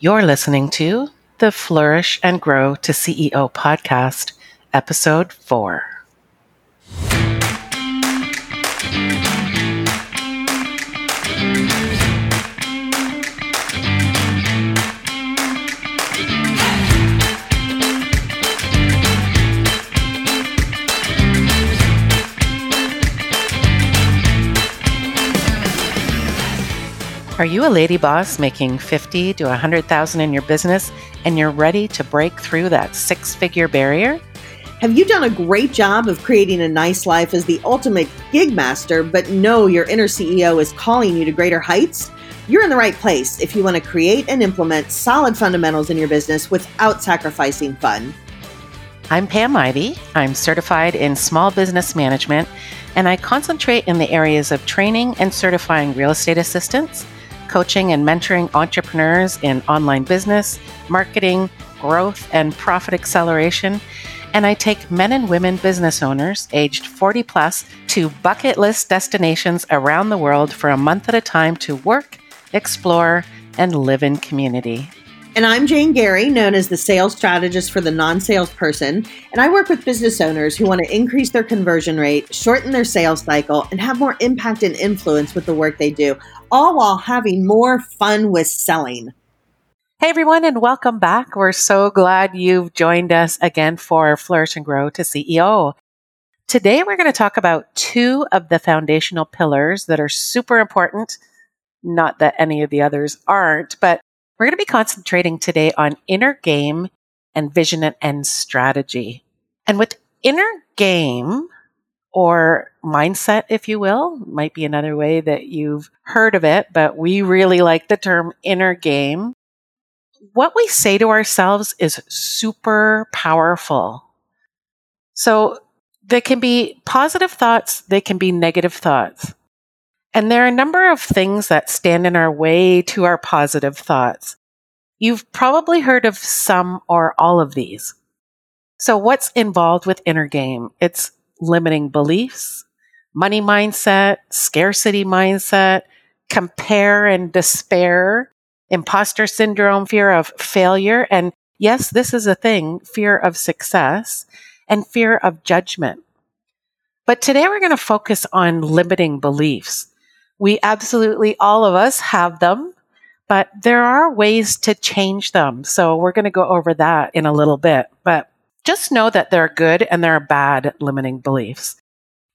You're listening to the Flourish and Grow to CEO podcast, episode four. Are you a lady boss making 50 to 100,000 in your business and you're ready to break through that six-figure barrier? Have you done a great job of creating a nice life as the ultimate gig master, but know your inner CEO is calling you to greater heights? You're in the right place if you want to create and implement solid fundamentals in your business without sacrificing fun. I'm Pam Ivey. I'm certified in small business management, and I concentrate in the areas of training and certifying real estate assistants coaching and mentoring entrepreneurs in online business, marketing, growth, and profit acceleration. And I take men and women business owners aged 40 plus to bucket list destinations around the world for a month at a time to work, explore, and live in community. And I'm Jane Garee, known as the sales strategist for the non salesperson. And I work with business owners who want to increase their conversion rate, shorten their sales cycle, and have more impact and influence with the work they do all while having more fun with selling. Hey everyone, and welcome back. We're so glad you've joined us again for Flourish and Grow to CEO. Today, we're going to talk about two of the foundational pillars that are super important. Not that any of the others aren't, but we're going to be concentrating today on inner game and vision and strategy. And with inner game, or mindset, if you will, might be another way that you've heard of it, but we really like the term inner game. What we say to ourselves is super powerful. So there can be positive thoughts, they can be negative thoughts. And there are a number of things that stand in our way to our positive thoughts. You've probably heard of some or all of these. So what's involved with inner game? It's limiting beliefs, money mindset, scarcity mindset, compare and despair, imposter syndrome, fear of failure. And yes, this is a thing, fear of success and fear of judgment. But today we're going to focus on limiting beliefs. We absolutely, all of us have them, but there are ways to change them. So we're going to go over that in a little bit. But just know that there are good and there are bad limiting beliefs.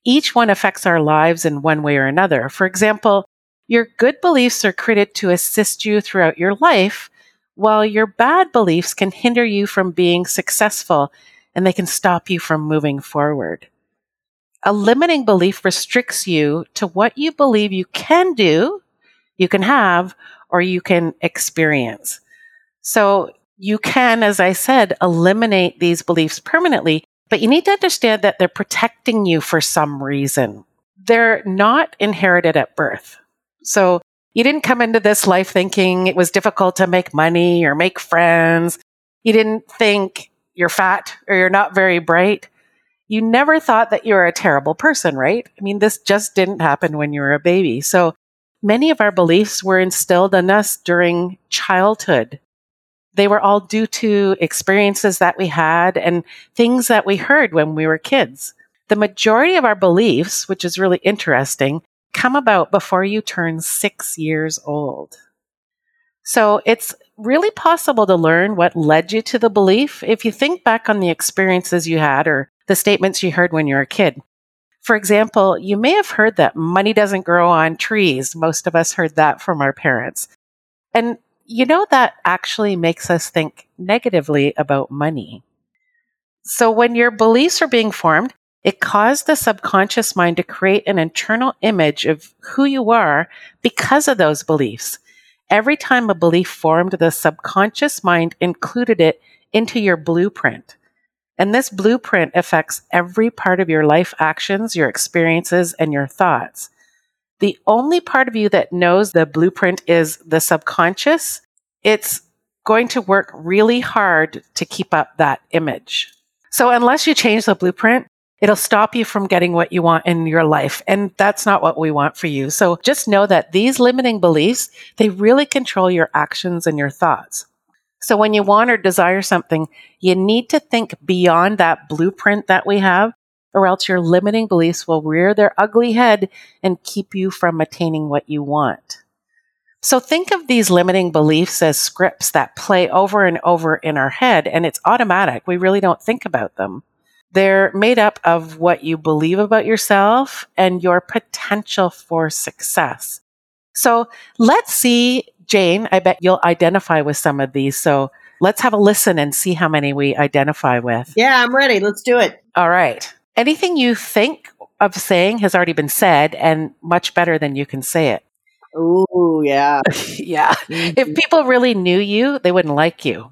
Each one affects our lives in one way or another. For example, your good beliefs are created to assist you throughout your life, while your bad beliefs can hinder you from being successful and they can stop you from moving forward. A limiting belief restricts you to what you believe you can do, you can have, or you can experience. So you can, as I said, eliminate these beliefs permanently, but you need to understand that they're protecting you for some reason. They're not inherited at birth. So you didn't come into this life thinking it was difficult to make money or make friends. You didn't think you're fat or you're not very bright. You never thought that you were a terrible person, right? I mean, this just didn't happen when you were a baby. So many of our beliefs were instilled in us during childhood they were all due to experiences that we had and things that we heard when we were kids. The majority of our beliefs, which is really interesting, come about before you turn six years old. So it's really possible to learn what led you to the belief if you think back on the experiences you had or the statements you heard when you were a kid. For example, you may have heard that money doesn't grow on trees. Most of us heard that from our parents. And you know, that actually makes us think negatively about money. So when your beliefs are being formed, it caused the subconscious mind to create an internal image of who you are because of those beliefs. Every time a belief formed, the subconscious mind included it into your blueprint. And this blueprint affects every part of your life actions, your experiences, and your thoughts. The only part of you that knows the blueprint is the subconscious. It's going to work really hard to keep up that image. So unless you change the blueprint, it'll stop you from getting what you want in your life. And that's not what we want for you. So just know that these limiting beliefs, they really control your actions and your thoughts. So when you want or desire something, you need to think beyond that blueprint that we have, or else your limiting beliefs will rear their ugly head and keep you from attaining what you want. So think of these limiting beliefs as scripts that play over and over in our head, and it's automatic. We really don't think about them. They're made up of what you believe about yourself and your potential for success. So let's see Jane, I bet you'll identify with some of these. So let's have a listen and see how many we identify with. Yeah, I'm ready. Let's do it. All right. Anything you think of saying has already been said and much better than you can say it. Oh, yeah. yeah. Mm-hmm. If people really knew you, they wouldn't like you.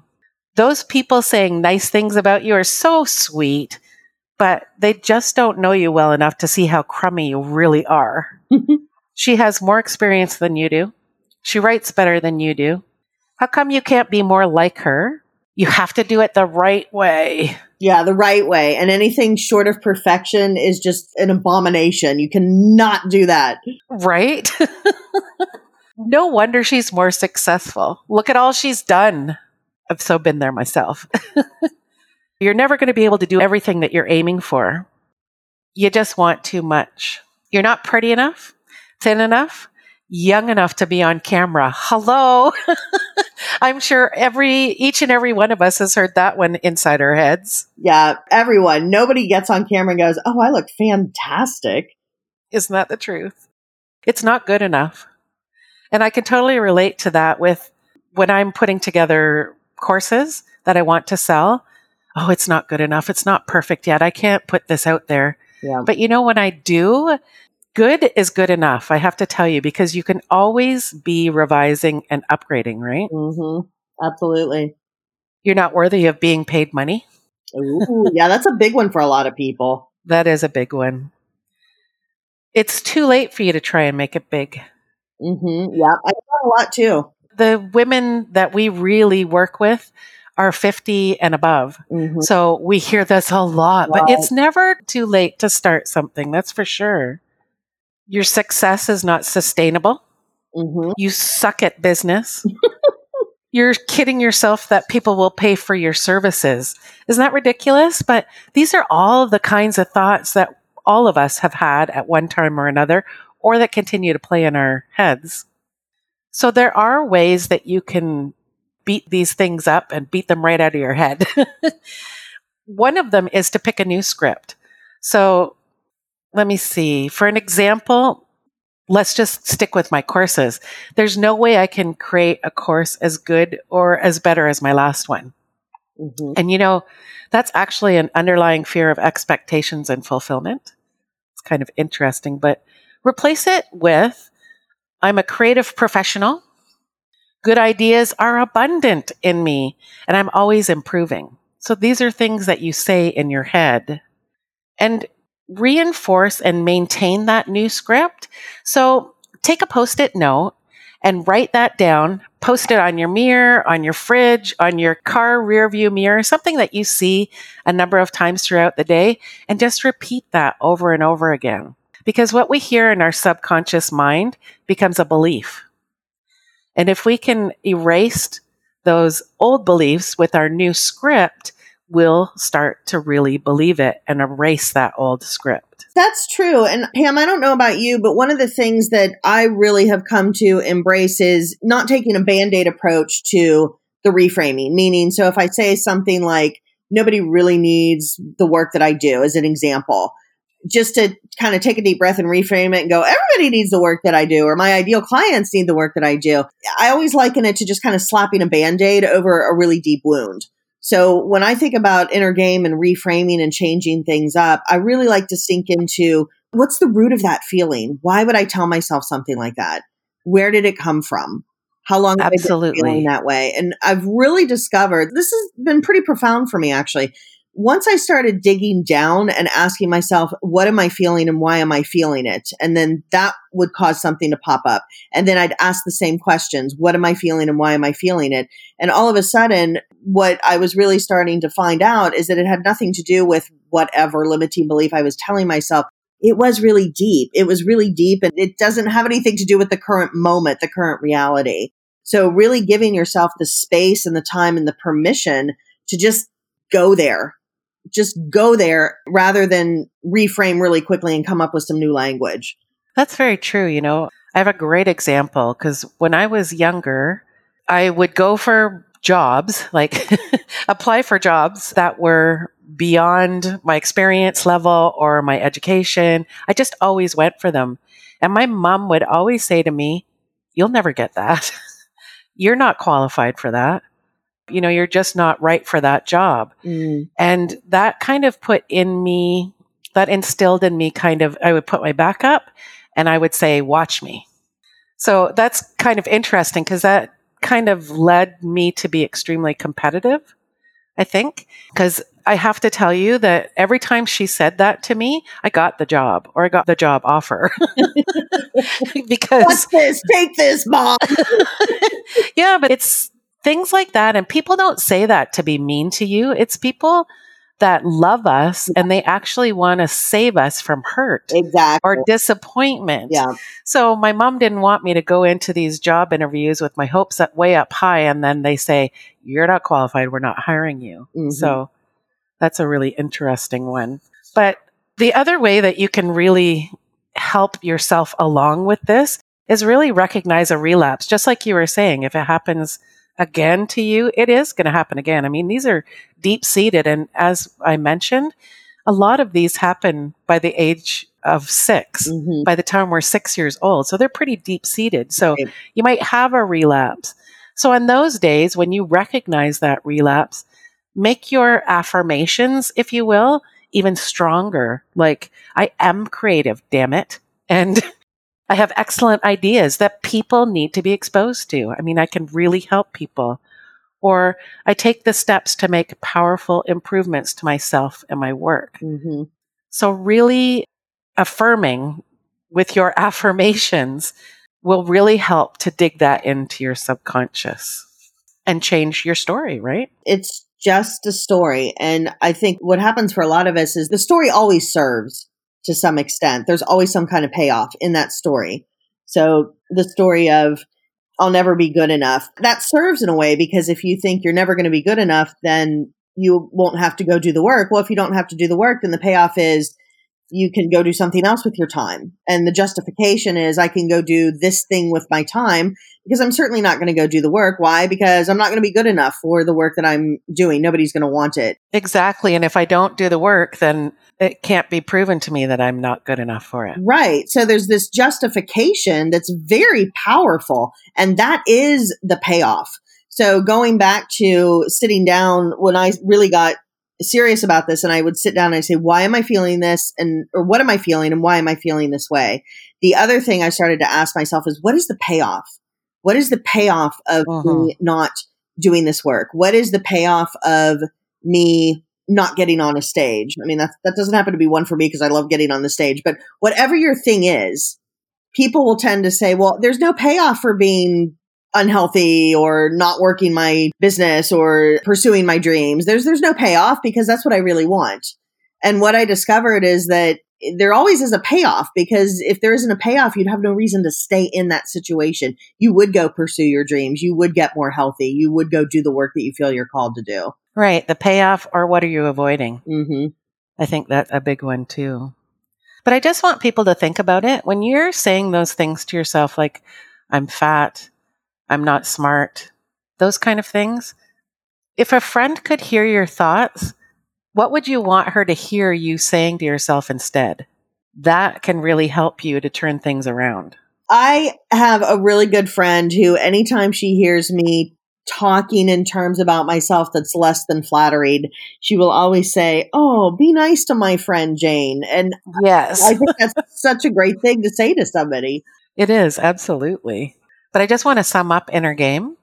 Those people saying nice things about you are so sweet, but they just don't know you well enough to see how crummy you really are. she has more experience than you do. She writes better than you do. How come you can't be more like her? You have to do it the right way. Yeah, the right way. And anything short of perfection is just an abomination. You cannot do that. Right? no wonder she's more successful. Look at all she's done. I've so been there myself. you're never going to be able to do everything that you're aiming for. You just want too much. You're not pretty enough, thin enough, young enough to be on camera. Hello. I'm sure every, each and every one of us has heard that one inside our heads. Yeah, everyone. Nobody gets on camera and goes, Oh, I look fantastic. Isn't that the truth? It's not good enough. And I can totally relate to that with when I'm putting together courses that I want to sell. Oh, it's not good enough. It's not perfect yet. I can't put this out there. Yeah. But you know, when I do, good is good enough. I have to tell you because you can always be revising and upgrading, right? Mm-hmm. Absolutely. You're not worthy of being paid money. Ooh, yeah, that's a big one for a lot of people. That is a big one. It's too late for you to try and make it big. Mm-hmm. Yeah, I know a lot too. The women that we really work with are 50 and above. Mm-hmm. So we hear this a lot, but it's never too late to start something. That's for sure your success is not sustainable. Mm-hmm. You suck at business. You're kidding yourself that people will pay for your services. Isn't that ridiculous? But these are all the kinds of thoughts that all of us have had at one time or another, or that continue to play in our heads. So there are ways that you can beat these things up and beat them right out of your head. one of them is to pick a new script. So let me see. For an example, let's just stick with my courses. There's no way I can create a course as good or as better as my last one. Mm-hmm. And you know, that's actually an underlying fear of expectations and fulfillment. It's kind of interesting, but replace it with I'm a creative professional. Good ideas are abundant in me, and I'm always improving. So these are things that you say in your head. And reinforce and maintain that new script. So take a post it note and write that down. Post it on your mirror, on your fridge, on your car rear view mirror, something that you see a number of times throughout the day, and just repeat that over and over again. Because what we hear in our subconscious mind becomes a belief. And if we can erase those old beliefs with our new script, we'll start to really believe it and erase that old script. That's true. And Pam, I don't know about you, but one of the things that I really have come to embrace is not taking a band aid approach to the reframing. Meaning, so if I say something like, nobody really needs the work that I do, as an example, just to kind of take a deep breath and reframe it and go, everybody needs the work that I do, or my ideal clients need the work that I do. I always liken it to just kind of slapping a band aid over a really deep wound. So when I think about inner game and reframing and changing things up, I really like to sink into what's the root of that feeling? Why would I tell myself something like that? Where did it come from? How long have Absolutely. I been feeling that way? And I've really discovered this has been pretty profound for me actually once I started digging down and asking myself, what am I feeling and why am I feeling it? And then that would cause something to pop up. And then I'd ask the same questions. What am I feeling and why am I feeling it? And all of a sudden, what I was really starting to find out is that it had nothing to do with whatever limiting belief I was telling myself. It was really deep. It was really deep and it doesn't have anything to do with the current moment, the current reality. So really giving yourself the space and the time and the permission to just go there. Just go there rather than reframe really quickly and come up with some new language. That's very true. You know, I have a great example because when I was younger, I would go for jobs, like apply for jobs that were beyond my experience level or my education. I just always went for them. And my mom would always say to me, You'll never get that. you're not qualified for that. You know, you're just not right for that job. Mm. And that kind of put in me, that instilled in me kind of, I would put my back up and I would say, Watch me. So that's kind of interesting because that kind of led me to be extremely competitive, I think, because I have to tell you that every time she said that to me, I got the job or I got the job offer. because What's this? Take this, mom. yeah, but it's things like that. And people don't say that to be mean to you. It's people that love us and they actually want to save us from hurt exactly. or disappointment. Yeah. So my mom didn't want me to go into these job interviews with my hopes up way up high and then they say, You're not qualified, we're not hiring you. Mm-hmm. So that's a really interesting one. But the other way that you can really help yourself along with this is really recognize a relapse. Just like you were saying, if it happens again to you, it is going to happen again. I mean, these are deep seated. And as I mentioned, a lot of these happen by the age of 6 mm-hmm. by the time we're six years old. So they're pretty deep seated. So right. you might have a relapse. So in those days, when you recognize that relapse, make your affirmations, if you will, even stronger. Like, I am creative, damn it. And I have excellent ideas that people need to be exposed to. I mean, I can really help people. Or I take the steps to make powerful improvements to myself and my work. Mm-hmm. So, really affirming with your affirmations will really help to dig that into your subconscious and change your story, right? It's just a story. And I think what happens for a lot of us is the story always serves to some extent. There's always some kind of payoff in that story. So the story of I'll never be good enough, that serves in a way because if you think you're never going to be good enough, then you won't have to go do the work. Well, if you don't have to do the work, then the payoff is you can go do something else with your time. And the justification is I can go do this thing with my time because I'm certainly not going to go do the work. Why? Because I'm not going to be good enough for the work that I'm doing. Nobody's going to want it. Exactly. And if I don't do the work, then it can't be proven to me that I'm not good enough for it. Right. So there's this justification that's very powerful. And that is the payoff. So going back to sitting down when I really got serious about this and I would sit down and I say, why am I feeling this? And, or what am I feeling and why am I feeling this way? The other thing I started to ask myself is, what is the payoff? What is the payoff of uh-huh. me not doing this work? What is the payoff of me not getting on a stage? I mean, that, that doesn't happen to be one for me because I love getting on the stage, but whatever your thing is, people will tend to say, well, there's no payoff for being unhealthy or not working my business or pursuing my dreams. There's there's no payoff because that's what I really want. And what I discovered is that there always is a payoff because if there isn't a payoff, you'd have no reason to stay in that situation. You would go pursue your dreams. You would get more healthy. You would go do the work that you feel you're called to do. Right. The payoff or what are you avoiding? Mm-hmm. I think that's a big one too. But I just want people to think about it. When you're saying those things to yourself, like, I'm fat, I'm not smart, those kind of things. If a friend could hear your thoughts, what would you want her to hear you saying to yourself instead? That can really help you to turn things around. I have a really good friend who, anytime she hears me talking in terms about myself that's less than flattered, she will always say, Oh, be nice to my friend Jane. And yes, I think that's such a great thing to say to somebody. It is, absolutely. But I just want to sum up inner game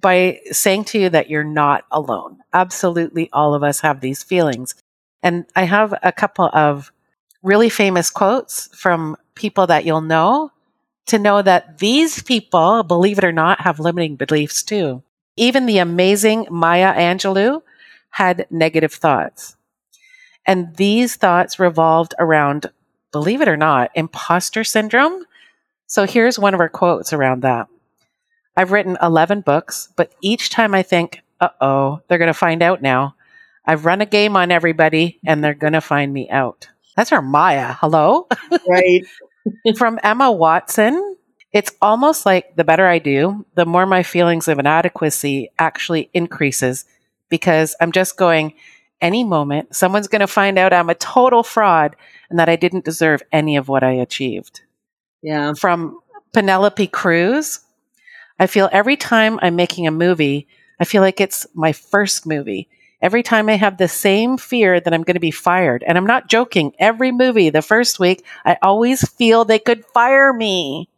by saying to you that you're not alone. Absolutely all of us have these feelings. And I have a couple of really famous quotes from people that you'll know to know that these people, believe it or not, have limiting beliefs too. Even the amazing Maya Angelou had negative thoughts. And these thoughts revolved around, believe it or not, imposter syndrome. So here's one of her quotes around that. I've written 11 books, but each time I think, uh oh, they're going to find out now. I've run a game on everybody and they're going to find me out. That's our Maya. Hello? Right. From Emma Watson. It's almost like the better I do, the more my feelings of inadequacy actually increases because I'm just going, any moment, someone's going to find out I'm a total fraud and that I didn't deserve any of what I achieved. Yeah. From Penelope Cruz, I feel every time I'm making a movie, I feel like it's my first movie. Every time I have the same fear that I'm going to be fired. And I'm not joking. Every movie, the first week, I always feel they could fire me.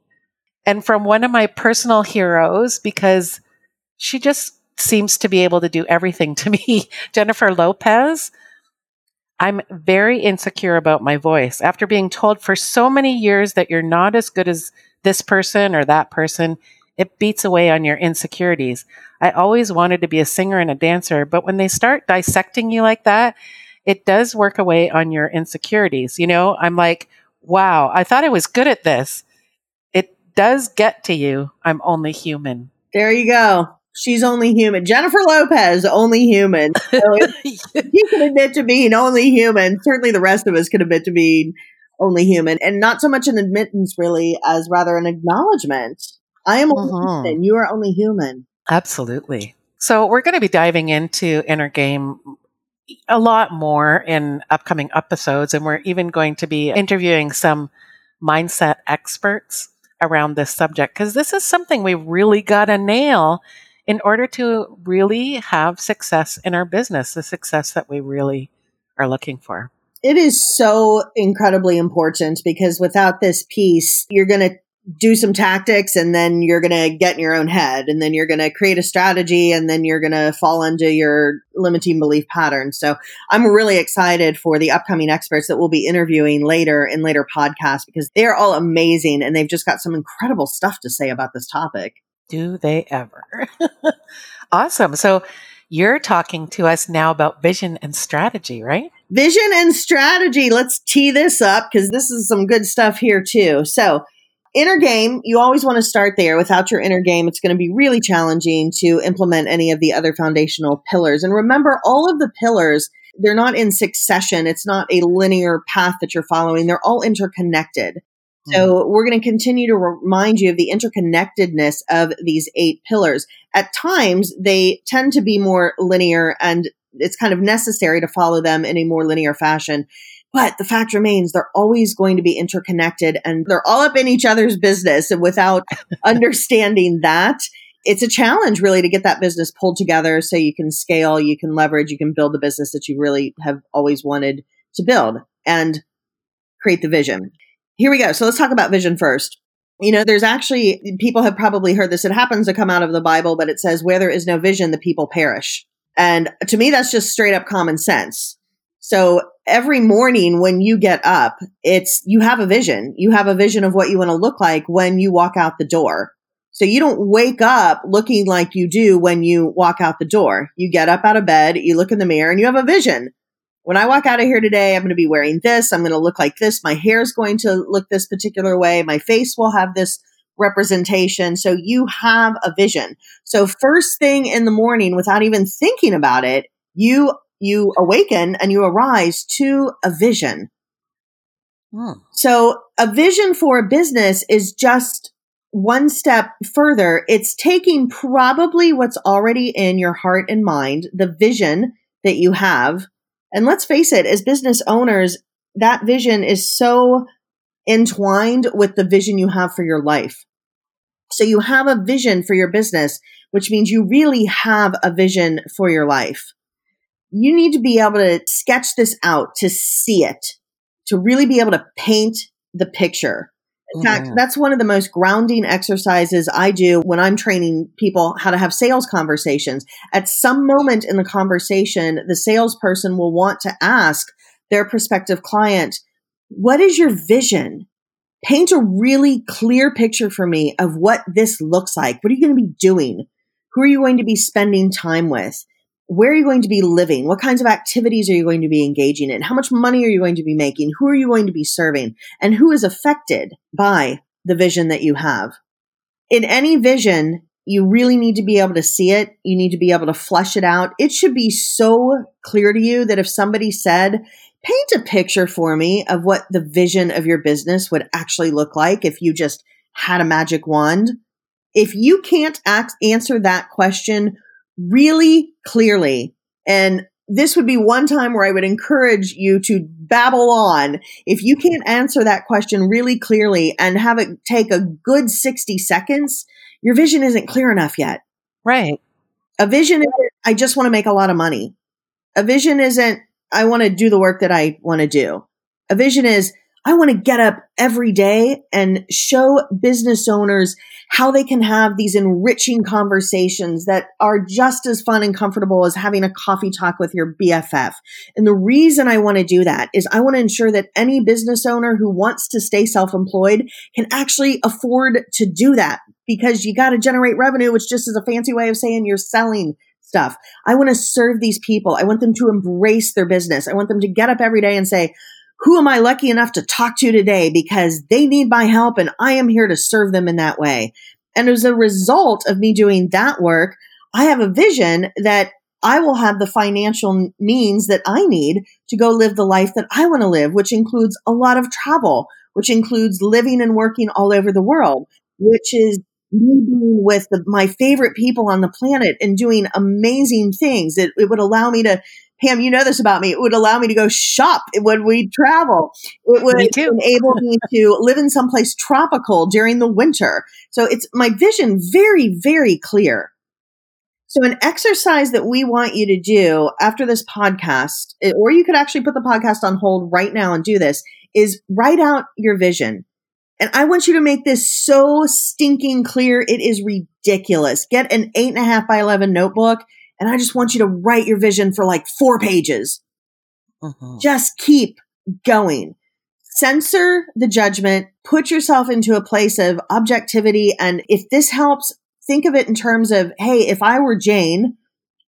And from one of my personal heroes, because she just seems to be able to do everything to me, Jennifer Lopez. I'm very insecure about my voice. After being told for so many years that you're not as good as this person or that person, it beats away on your insecurities. I always wanted to be a singer and a dancer, but when they start dissecting you like that, it does work away on your insecurities. You know, I'm like, wow, I thought I was good at this. It does get to you. I'm only human. There you go. She's only human. Jennifer Lopez, only human. So if you can admit to being only human, certainly the rest of us can admit to being only human. And not so much an admittance, really, as rather an acknowledgement. I am only Mhm. human. You are only human. Absolutely. So we're going to be diving into inner game a lot more in upcoming episodes, and we're even going to be interviewing some mindset experts around this subject because this is something we really got to nail in order to really have success in our business, the success that we really are looking for. It is so incredibly important because without this piece, you're going to do some tactics and then you're going to get in your own head and then you're going to create a strategy and then you're going to fall into your limiting belief pattern. So I'm really excited for the upcoming experts that we'll be interviewing later in later podcasts because they're all amazing and they've just got some incredible stuff to say about this topic. Do they ever? awesome. So you're talking to us now about vision and strategy, right? Vision and strategy. Let's tee this up because this is some good stuff here too. So, inner game, you always want to start there. Without your inner game, it's going to be really challenging to implement any of the other foundational pillars. And remember, all of the pillars, they're not in succession. It's not a linear path that you're following. They're all interconnected. So hmm. we're going to continue to remind you of the interconnectedness of these eight pillars. At times, they tend to be more linear and it's kind of necessary to follow them in a more linear fashion. But the fact remains, they're always going to be interconnected and they're all up in each other's business. And without understanding that, it's a challenge really to get that business pulled together so you can scale, you can leverage, you can build the business that you really have always wanted to build and create the vision. Here we go. So let's talk about vision first. You know, there's actually, people have probably heard this. It happens to come out of the Bible, but it says, where there is no vision, the people perish. And to me, that's just straight up common sense. So every morning when you get up, it's, you have a vision. You have a vision of what you want to look like when you walk out the door. So you don't wake up looking like you do when you walk out the door. You get up out of bed, you look in the mirror and you have a vision. When I walk out of here today, I'm going to be wearing this. I'm going to look like this. My hair is going to look this particular way. My face will have this representation. So you have a vision. So first thing in the morning, without even thinking about it, you, you awaken and you arise to a vision. Hmm. So a vision for a business is just one step further. It's taking probably what's already in your heart and mind, the vision that you have. And let's face it, as business owners, that vision is so entwined with the vision you have for your life. So you have a vision for your business, which means you really have a vision for your life. You need to be able to sketch this out to see it, to really be able to paint the picture. In fact, Mhm. that's one of the most grounding exercises I do when I'm training people how to have sales conversations. At some moment in the conversation, the salesperson will want to ask their prospective client, What is your vision? Paint a really clear picture for me of what this looks like. What are you going to be doing? Who are you going to be spending time with? Where are you going to be living? What kinds of activities are you going to be engaging in? How much money are you going to be making? Who are you going to be serving? And who is affected by the vision that you have? In any vision, You really need to be able to see it. You need to be able to flesh it out. It should be so clear to you that if somebody said, paint a picture for me of what the vision of your business would actually look like if you just had a magic wand. If you can't act, answer that question really clearly, and this would be one time where I would encourage you to babble on. If you can't answer that question really clearly and have it take a good 60 seconds, your vision isn't clear enough yet. Right. A vision isn't, I just want to make a lot of money. A vision isn't, I want to do the work that I want to do. A vision is, I want to get up every day and show business owners how they can have these enriching conversations that are just as fun and comfortable as having a coffee talk with your BFF. And the reason I want to do that is I want to ensure that any business owner who wants to stay self-employed can actually afford to do that because you got to generate revenue, which just is a fancy way of saying you're selling stuff. I want to serve these people. I want them to embrace their business. I want them to get up every day and say, who am I lucky enough to talk to today because they need my help and I am here to serve them in that way. And as a result of me doing that work, I have a vision that I will have the financial means that I need to go live the life that I want to live, which includes a lot of travel, which includes living and working all over the world, which is me being with the, my favorite people on the planet and doing amazing things. It, it would allow me to Pam, you know this about me. It would allow me to go shop when we travel. It would enable me to live in someplace tropical during the winter. So it's my vision very, very clear. So an exercise that we want you to do after this podcast, eh, or you could actually put the podcast on hold right now and do this, is write out your vision. And I want you to make this so stinking clear. It is ridiculous. Get an eight and a half by 11 notebook and I just want you to write your vision for like four pages. Uh-huh. Just keep going. Censor the judgment, put yourself into a place of objectivity. And if this helps, think of it in terms of, hey, if I were Jane,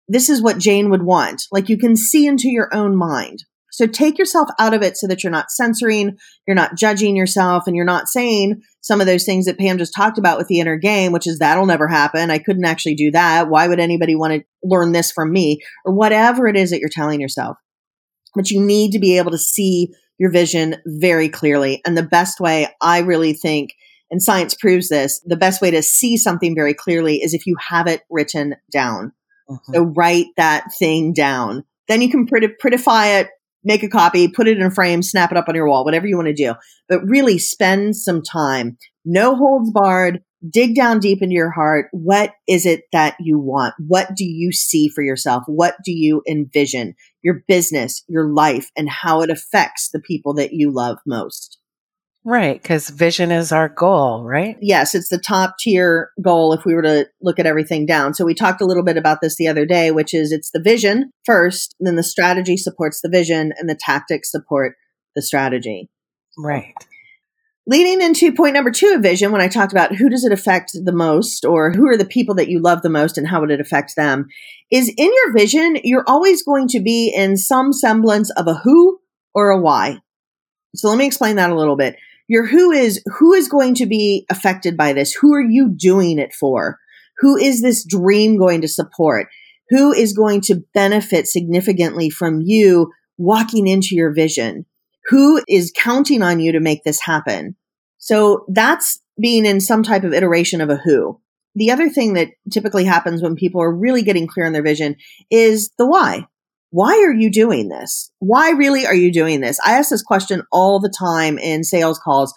this is what Jane would want. Like you can see into your own mind. So take yourself out of it so that you're not censoring, you're not judging yourself, and you're not saying some of those things that Pam just talked about with the inner game, which is that'll never happen. I couldn't actually do that. Why would anybody want to learn this from me? Or whatever it is that you're telling yourself. But you need to be able to see your vision very clearly. And the best way I really think, and science proves this, the best way to see something very clearly is if you have it written down. Mm-hmm. So write that thing down. Then you can prettify it make a copy, put it in a frame, snap it up on your wall, whatever you want to do. But really spend some time, no holds barred, dig down deep into your heart. What is it that you want? What do you see for yourself? What do you envision? Your business, your life, and how it affects the people that you love most. Right, because vision is our goal, right? Yes, it's the top tier goal if we were to look at everything down. So we talked a little bit about this the other day, which is it's the vision first, then the strategy supports the vision, and the tactics support the strategy. Right. Leading into point number two of vision, when I talked about who does it affect the most, or who are the people that you love the most, and how would it affect them, is in your vision, you're always going to be in some semblance of a who or a why. So let me explain that a little bit your who is who is going to be affected by this? Who are you doing it for? Who is this dream going to support? Who is going to benefit significantly from you walking into your vision? Who is counting on you to make this happen? So that's being in some type of iteration of a who. The other thing that typically happens when people are really getting clear on their vision is the why why are you doing this? Why really are you doing this? I ask this question all the time in sales calls,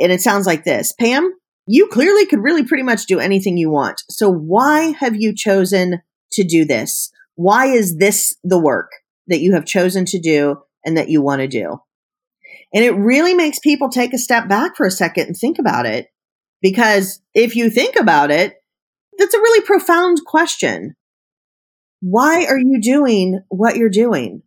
and it sounds like this Pam, you clearly could really pretty much do anything you want. So, why have you chosen to do this? Why is this the work that you have chosen to do and that you want to do? And it really makes people take a step back for a second and think about it. Because if you think about it, that's a really profound question why are you doing what you're doing?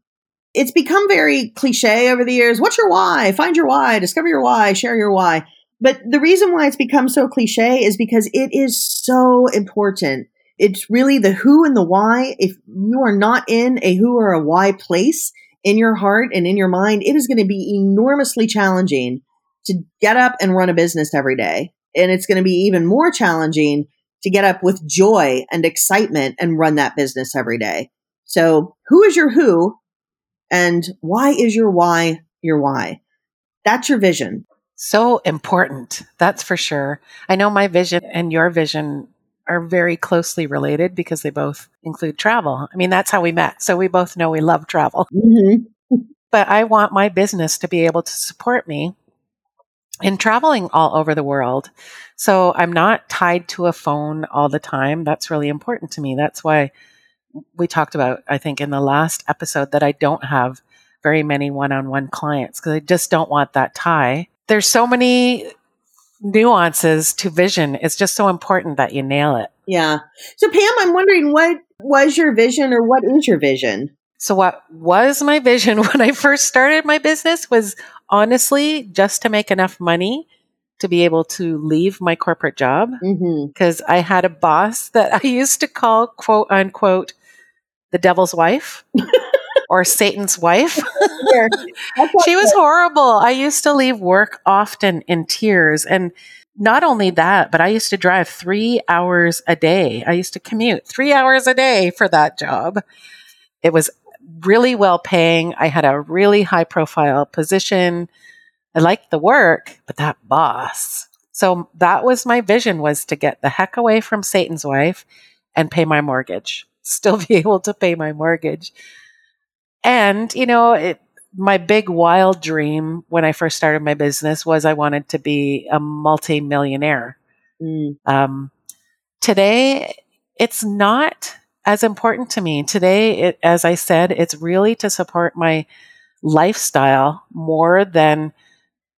It's become very cliche over the years. What's your why? Find your why, discover your why, share your why. But the reason why it's become so cliche is because it is so important. It's really the who and the why. If you are not in a who or a why place in your heart and in your mind, it is going to be enormously challenging to get up and run a business every day. And it's going to be even more challenging to get up with joy and excitement and run that business every day. So who is your who and why is your why your why? That's your vision. So important. That's for sure. I know my vision and your vision are very closely related because they both include travel. I mean, that's how we met. So we both know we love travel. Mm-hmm. but I want my business to be able to support me in traveling all over the world. So I'm not tied to a phone all the time. That's really important to me. That's why we talked about, I think, in the last episode that I don't have very many one on one clients because I just don't want that tie. There's so many nuances to vision. It's just so important that you nail it. Yeah. So, Pam, I'm wondering what was your vision or what is your vision? So, what was my vision when I first started my business was honestly just to make enough money to be able to leave my corporate job because mm-hmm. I had a boss that I used to call quote unquote the devil's wife or Satan's wife. she was horrible. I used to leave work often in tears. And not only that, but I used to drive three hours a day. I used to commute three hours a day for that job. It was really well paying. I had a really high profile position. I liked the work, but that boss. So that was my vision was to get the heck away from Satan's wife and pay my mortgage still be able to pay my mortgage. And, you know, it, my big wild dream when I first started my business was I wanted to be a multi-millionaire. Mm. Um, today, it's not as important to me. Today, it, as I said, it's really to support my lifestyle more than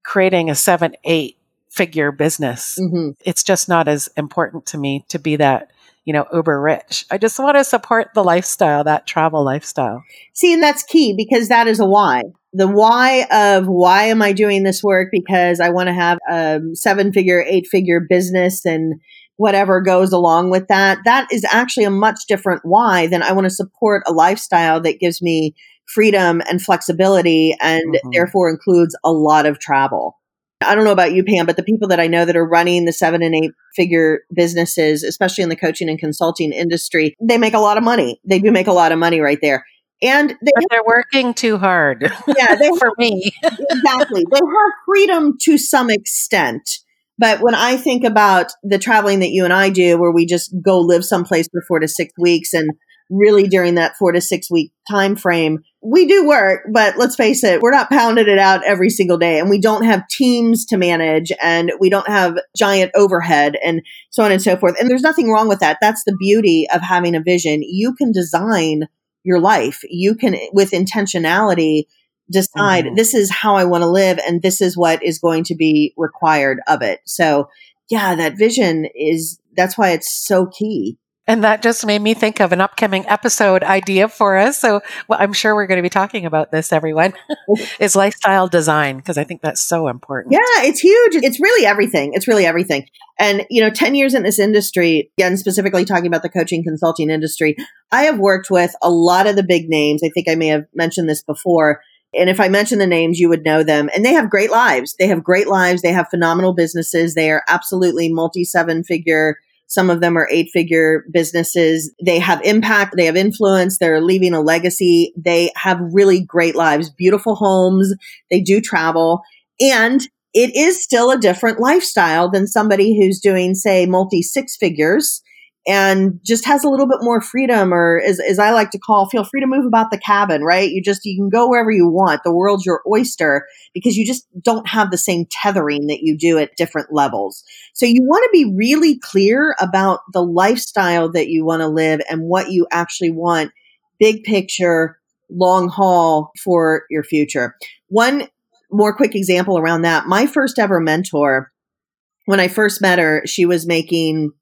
creating a seven, eight figure business. Mm-hmm. It's just not as important to me to be that you know, uber rich. I just want to support the lifestyle, that travel lifestyle. See, and that's key because that is a why. The why of why am I doing this work? Because I want to have a seven figure, eight figure business and whatever goes along with that. That is actually a much different why than I want to support a lifestyle that gives me freedom and flexibility and mm-hmm. therefore includes a lot of travel. I don't know about you, Pam, but the people that I know that are running the seven and eight figure businesses, especially in the coaching and consulting industry, they make a lot of money. They do make a lot of money right there. And they, but they're working too hard. Yeah, they for me. exactly. They have freedom to some extent. But when I think about the traveling that you and I do, where we just go live someplace for four to six weeks and really during that four to six week time frame, we do work, but let's face it, we're not pounding it out every single day and we don't have teams to manage and we don't have giant overhead and so on and so forth. And there's nothing wrong with that. That's the beauty of having a vision. You can design your life. You can, with intentionality, decide mm-hmm. this is how I want to live and this is what is going to be required of it. So yeah, that vision is, that's why it's so key. And that just made me think of an upcoming episode idea for us. So well, I'm sure we're going to be talking about this, everyone, is lifestyle design, because I think that's so important. Yeah, it's huge. It's really everything. It's really everything. And, you know, 10 years in this industry, again, specifically talking about the coaching consulting industry, I have worked with a lot of the big names. I think I may have mentioned this before. And if I mention the names, you would know them. And they have great lives. They have great lives. They have phenomenal businesses. They are absolutely multi seven figure some of them are eight figure businesses. They have impact. They have influence. They're leaving a legacy. They have really great lives, beautiful homes. They do travel and it is still a different lifestyle than somebody who's doing, say, multi six figures and just has a little bit more freedom or as, as I like to call, feel free to move about the cabin, right? You just, you can go wherever you want. The world's your oyster because you just don't have the same tethering that you do at different levels. So you want to be really clear about the lifestyle that you want to live and what you actually want big picture, long haul for your future. One more quick example around that. My first ever mentor, when I first met her, she was making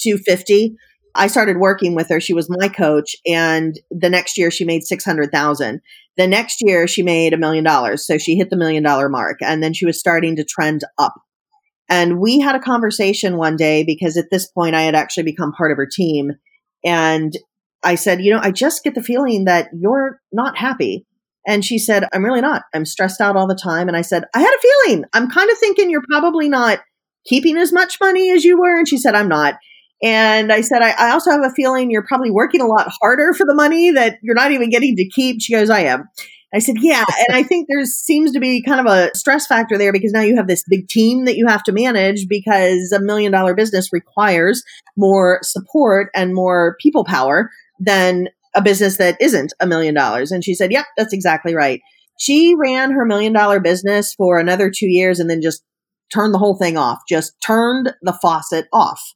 250. I started working with her. She was my coach. And the next year she made 600,000. The next year she made a million dollars. So she hit the million dollar mark and then she was starting to trend up. And we had a conversation one day because at this point I had actually become part of her team. And I said, you know, I just get the feeling that you're not happy. And she said, I'm really not. I'm stressed out all the time. And I said, I had a feeling. I'm kind of thinking you're probably not keeping as much money as you were. And she said, I'm not. And I said, I, I, also have a feeling you're probably working a lot harder for the money that you're not even getting to keep. She goes, I am. I said, yeah. And I think there seems to be kind of a stress factor there because now you have this big team that you have to manage because a million dollar business requires more support and more people power than a business that isn't a million dollars. And she said, yep, that's exactly right. She ran her million dollar business for another two years and then just turned the whole thing off, just turned the faucet off.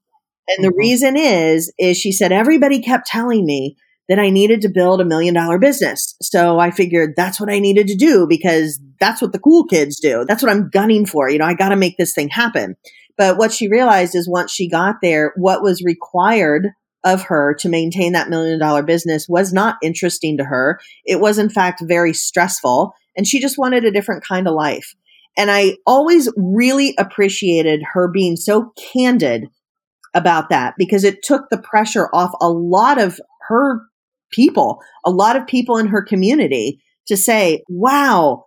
And the mm-hmm. reason is, is she said, everybody kept telling me that I needed to build a million dollar business. So I figured that's what I needed to do because that's what the cool kids do. That's what I'm gunning for. You know, I got to make this thing happen. But what she realized is once she got there, what was required of her to maintain that million dollar business was not interesting to her. It was in fact very stressful and she just wanted a different kind of life. And I always really appreciated her being so candid about that because it took the pressure off a lot of her people, a lot of people in her community to say, wow,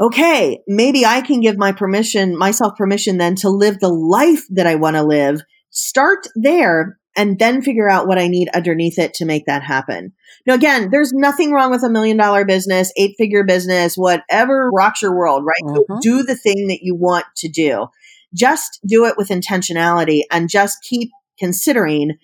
okay, maybe I can give my permission, myself permission then to live the life that I want to live. Start there and then figure out what I need underneath it to make that happen. Now, again, there's nothing wrong with a million dollar business, eight figure business, whatever rocks your world, right? Mm-hmm. do the thing that you want to do. Just do it with intentionality and just keep considering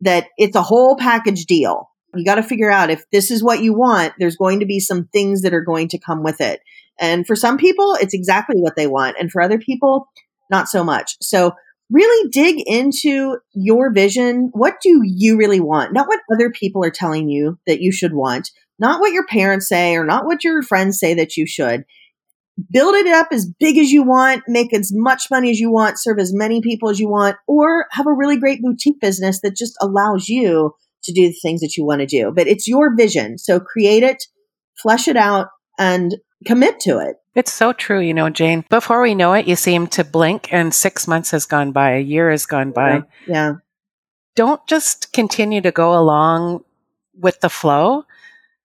that it's a whole package deal. You got to figure out if this is what you want, there's going to be some things that are going to come with it. And for some people, it's exactly what they want. And for other people, not so much. So really dig into your vision. What do you really want? Not what other people are telling you that you should want, not what your parents say or not what your friends say that you should. Build it up as big as you want, make as much money as you want, serve as many people as you want, or have a really great boutique business that just allows you to do the things that you want to do. But it's your vision. So create it, flesh it out, and commit to it. It's so true, you know, Jane. Before we know it, you seem to blink and six months has gone by, a year has gone by. Yeah. yeah. Don't just continue to go along with the flow.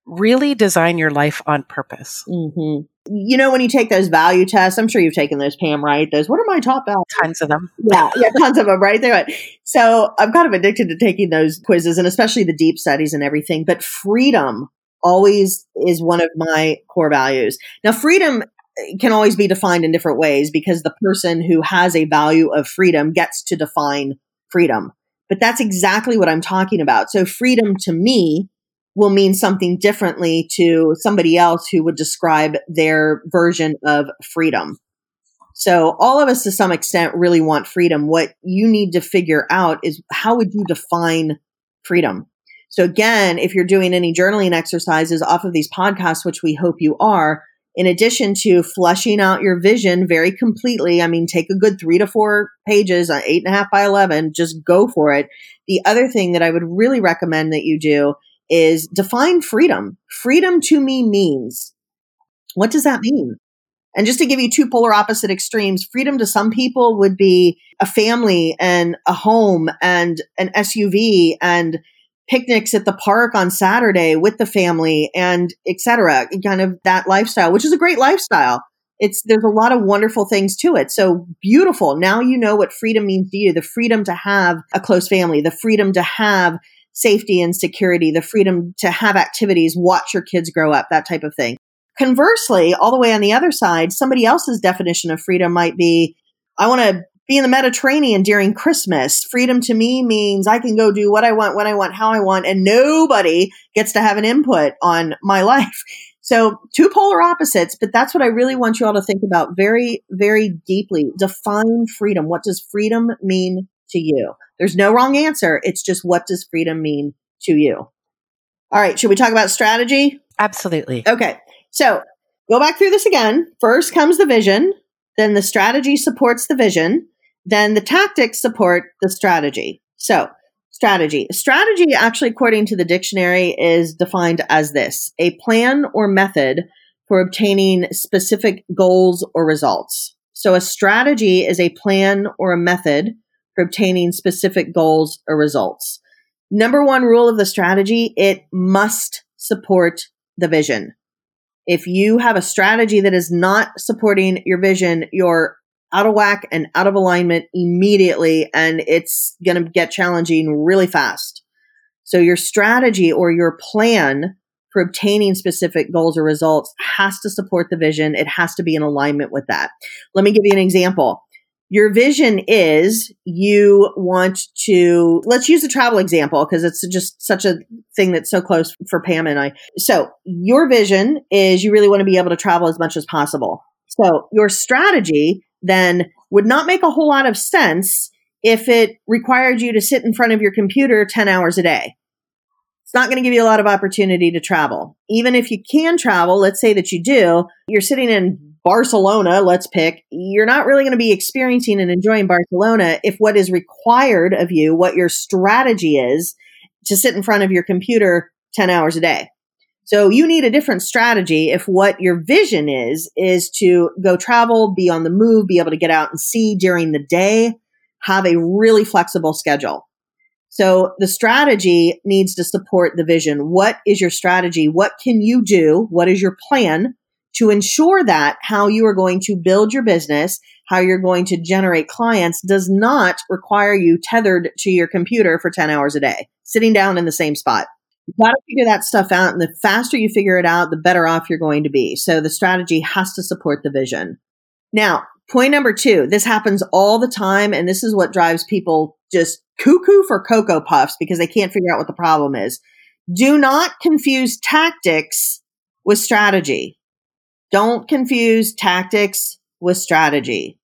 Really design your life on purpose. Mm-hmm. You know, when you take those value tests, I'm sure you've taken those, Pam, right? Those, what are my top values? Tons of them. Yeah, yeah, tons of them, right? There. So I'm kind of addicted to taking those quizzes and especially the deep studies and everything. But freedom always is one of my core values. Now, freedom eh, can always be defined in different ways because the person who has a value of freedom gets to define freedom. But that's exactly what I'm talking about. So freedom to me will mean something differently to somebody else who would describe their version of freedom. So all of us to some extent really want freedom. What you need to figure out is how would you define freedom? So again, if you're doing any journaling exercises off of these podcasts, which we hope you are, in addition to fleshing out your vision very completely, I mean, take a good three to four pages, uh, eight and a half by 11, just go for it. The other thing that I would really recommend that you do is define freedom. Freedom to me means, what does that mean? And just to give you two polar opposite extremes, freedom to some people would be a family and a home and an SUV and picnics at the park on Saturday with the family and etc. Kind of that lifestyle, which is a great lifestyle. It's there's a lot of wonderful things to it. So beautiful. Now you know what freedom means to you. The freedom to have a close family, the freedom to have safety and security, the freedom to have activities, watch your kids grow up, that type of thing. Conversely, all the way on the other side, somebody else's definition of freedom might be I want to be in the Mediterranean during Christmas. Freedom to me means I can go do what I want, when I want, how I want, and nobody gets to have an input on my life. So two polar opposites, but that's what I really want you all to think about very, very deeply. Define freedom. What does freedom mean to you? There's no wrong answer. It's just what does freedom mean to you? All right. Should we talk about strategy? Absolutely. Okay. So go back through this again. First comes the vision. Then the strategy supports the vision then the tactics support the strategy. So, strategy. Strategy, actually, according to the dictionary, is defined as this a plan or method for obtaining specific goals or results. So, a strategy is a plan or a method for obtaining specific goals or results. Number one rule of the strategy it must support the vision. If you have a strategy that is not supporting your vision, you're out of whack and out of alignment immediately, and it's going to get challenging really fast. So, your strategy or your plan for obtaining specific goals or results has to support the vision. It has to be in alignment with that. Let me give you an example. Your vision is you want to, let's use a travel example because it's just such a thing that's so close for Pam and I. So, your vision is you really want to be able to travel as much as possible. So, your strategy then would not make a whole lot of sense if it required you to sit in front of your computer 10 hours a day. It's not going to give you a lot of opportunity to travel. Even if you can travel, let's say that you do, you're sitting in Barcelona, let's pick, you're not really going to be experiencing and enjoying Barcelona if what is required of you, what your strategy is to sit in front of your computer 10 hours a day. So you need a different strategy if what your vision is, is to go travel, be on the move, be able to get out and see during the day, have a really flexible schedule. So the strategy needs to support the vision. What is your strategy? What can you do? What is your plan to ensure that how you are going to build your business, how you're going to generate clients does not require you tethered to your computer for 10 hours a day, sitting down in the same spot. You've got to figure that stuff out. And the faster you figure it out, the better off you're going to be. So the strategy has to support the vision. Now, point number two, this happens all the time. And this is what drives people just cuckoo for Cocoa Puffs because they can't figure out what the problem is. Do not confuse tactics with strategy. Don't confuse tactics with strategy.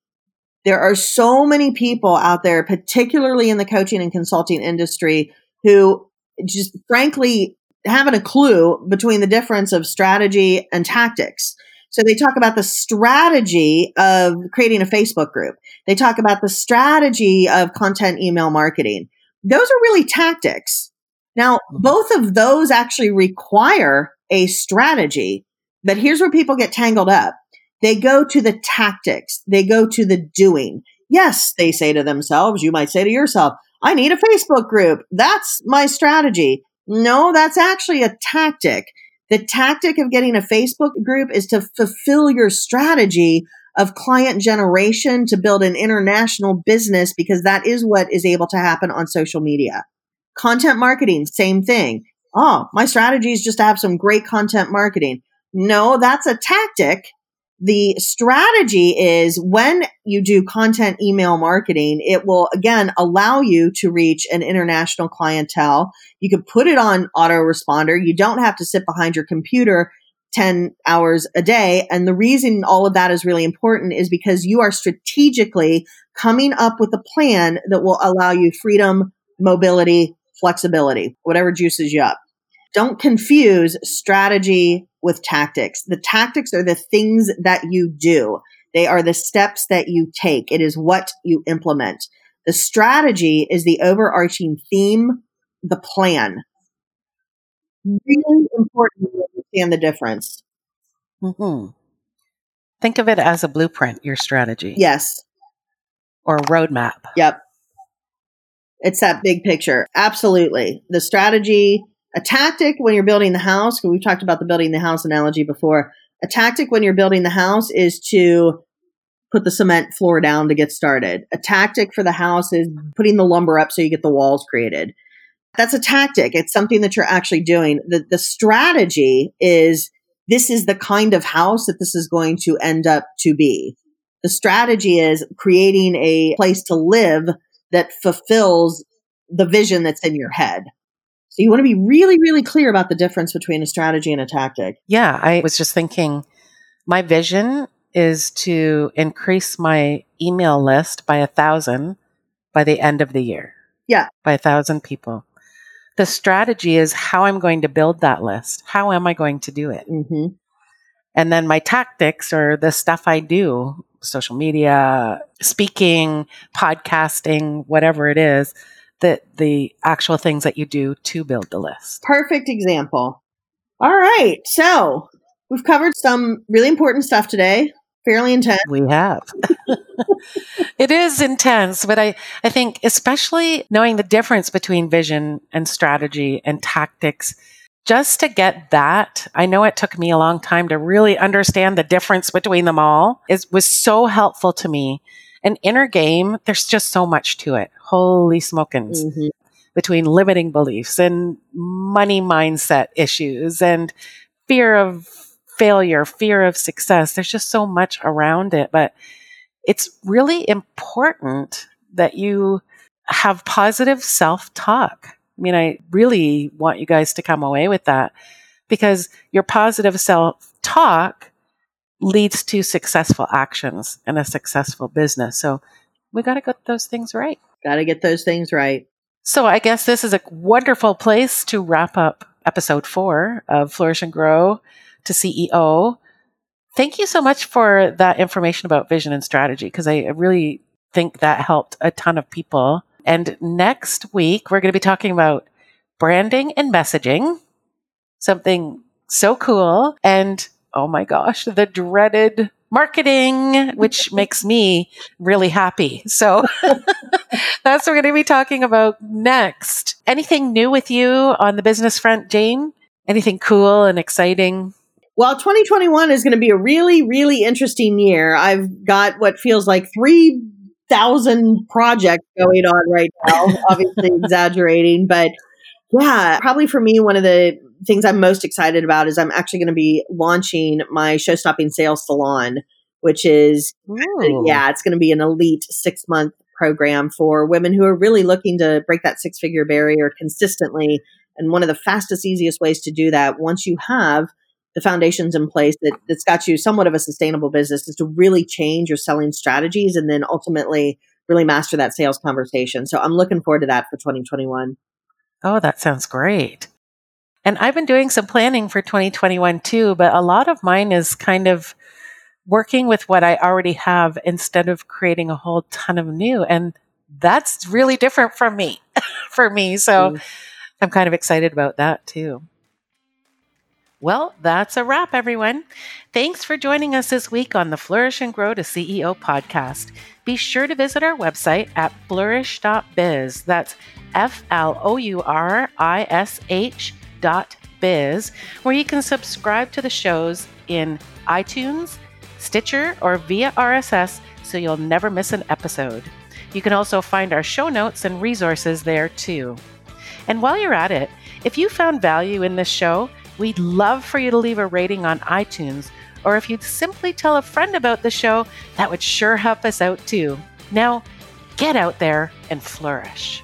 There are so many people out there, particularly in the coaching and consulting industry, who just frankly haven't a clue between the difference of strategy and tactics. So they talk about the strategy of creating a Facebook group. They talk about the strategy of content email marketing. Those are really tactics. Now, mm-hmm. both of those actually require a strategy, but here's where people get tangled up. They go to the tactics. They go to the doing. Yes, they say to themselves, you might say to yourself, I need a Facebook group. That's my strategy. No, that's actually a tactic. The tactic of getting a Facebook group is to fulfill your strategy of client generation to build an international business because that is what is able to happen on social media. Content marketing, same thing. Oh, my strategy is just to have some great content marketing. No, that's a tactic the strategy is when you do content email marketing, it will again allow you to reach an international clientele. You can put it on autoresponder. You don't have to sit behind your computer 10 hours a day. And the reason all of that is really important is because you are strategically coming up with a plan that will allow you freedom, mobility, flexibility, whatever juices you up. Don't confuse strategy with tactics. The tactics are the things that you do. They are the steps that you take. It is what you implement. The strategy is the overarching theme, the plan. Really important to understand the difference. Mm-hmm. Think of it as a blueprint, your strategy. Yes. Or a roadmap. Yep. It's that big picture. Absolutely. The strategy a tactic when you're building the house, we've talked about the building the house analogy before. A tactic when you're building the house is to put the cement floor down to get started. A tactic for the house is putting the lumber up so you get the walls created. That's a tactic. It's something that you're actually doing. The, the strategy is this is the kind of house that this is going to end up to be. The strategy is creating a place to live that fulfills the vision that's in your head. So you want to be really, really clear about the difference between a strategy and a tactic. Yeah, I was just thinking my vision is to increase my email list by a thousand by the end of the year. Yeah. By a thousand people. The strategy is how I'm going to build that list. How am I going to do it? Mm-hmm. And then my tactics are the stuff I do social media, speaking, podcasting, whatever it is the the actual things that you do to build the list. Perfect example. All right. So, we've covered some really important stuff today. Fairly intense. We have. it is intense, but I, I think especially knowing the difference between vision and strategy and tactics just to get that, I know it took me a long time to really understand the difference between them all. It was so helpful to me. And inner game, there's just so much to it. Holy smokins. Mm-hmm. Between limiting beliefs and money mindset issues and fear of failure, fear of success. There's just so much around it. But it's really important that you have positive self talk. I mean, I really want you guys to come away with that because your positive self talk leads to successful actions and a successful business. So we got to get those things right. Got to get those things right. So I guess this is a wonderful place to wrap up episode four of Flourish and Grow to CEO. Thank you so much for that information about vision and strategy because I really think that helped a ton of people. And next week, we're going to be talking about branding and messaging, something so cool. And oh my gosh, the dreaded marketing, which makes me really happy. So that's what we're going to be talking about next. Anything new with you on the business front, Jane? Anything cool and exciting? Well, 2021 is going to be a really, really interesting year. I've got what feels like 3,000 projects going on right now, obviously exaggerating, but yeah, probably for me, one of the things I'm most excited about is I'm actually going to be launching my show stopping sales salon, which is, Ooh. yeah, it's going to be an elite six month program for women who are really looking to break that six figure barrier consistently. And one of the fastest, easiest ways to do that, once you have the foundations in place that, that's got you somewhat of a sustainable business, is to really change your selling strategies and then ultimately really master that sales conversation. So I'm looking forward to that for 2021. Oh, that sounds great. And I've been doing some planning for 2021 too, but a lot of mine is kind of working with what I already have instead of creating a whole ton of new. And that's really different from me, for me. So mm. I'm kind of excited about that too. Well, that's a wrap, everyone. Thanks for joining us this week on the Flourish and Grow to CEO podcast. Be sure to visit our website at flourish.biz. That's F L O U R I S H biz, where you can subscribe to the shows in iTunes, Stitcher, or via RSS so you'll never miss an episode. You can also find our show notes and resources there too. And while you're at it, if you found value in this show, We'd love for you to leave a rating on iTunes, or if you'd simply tell a friend about the show, that would sure help us out too. Now, get out there and flourish.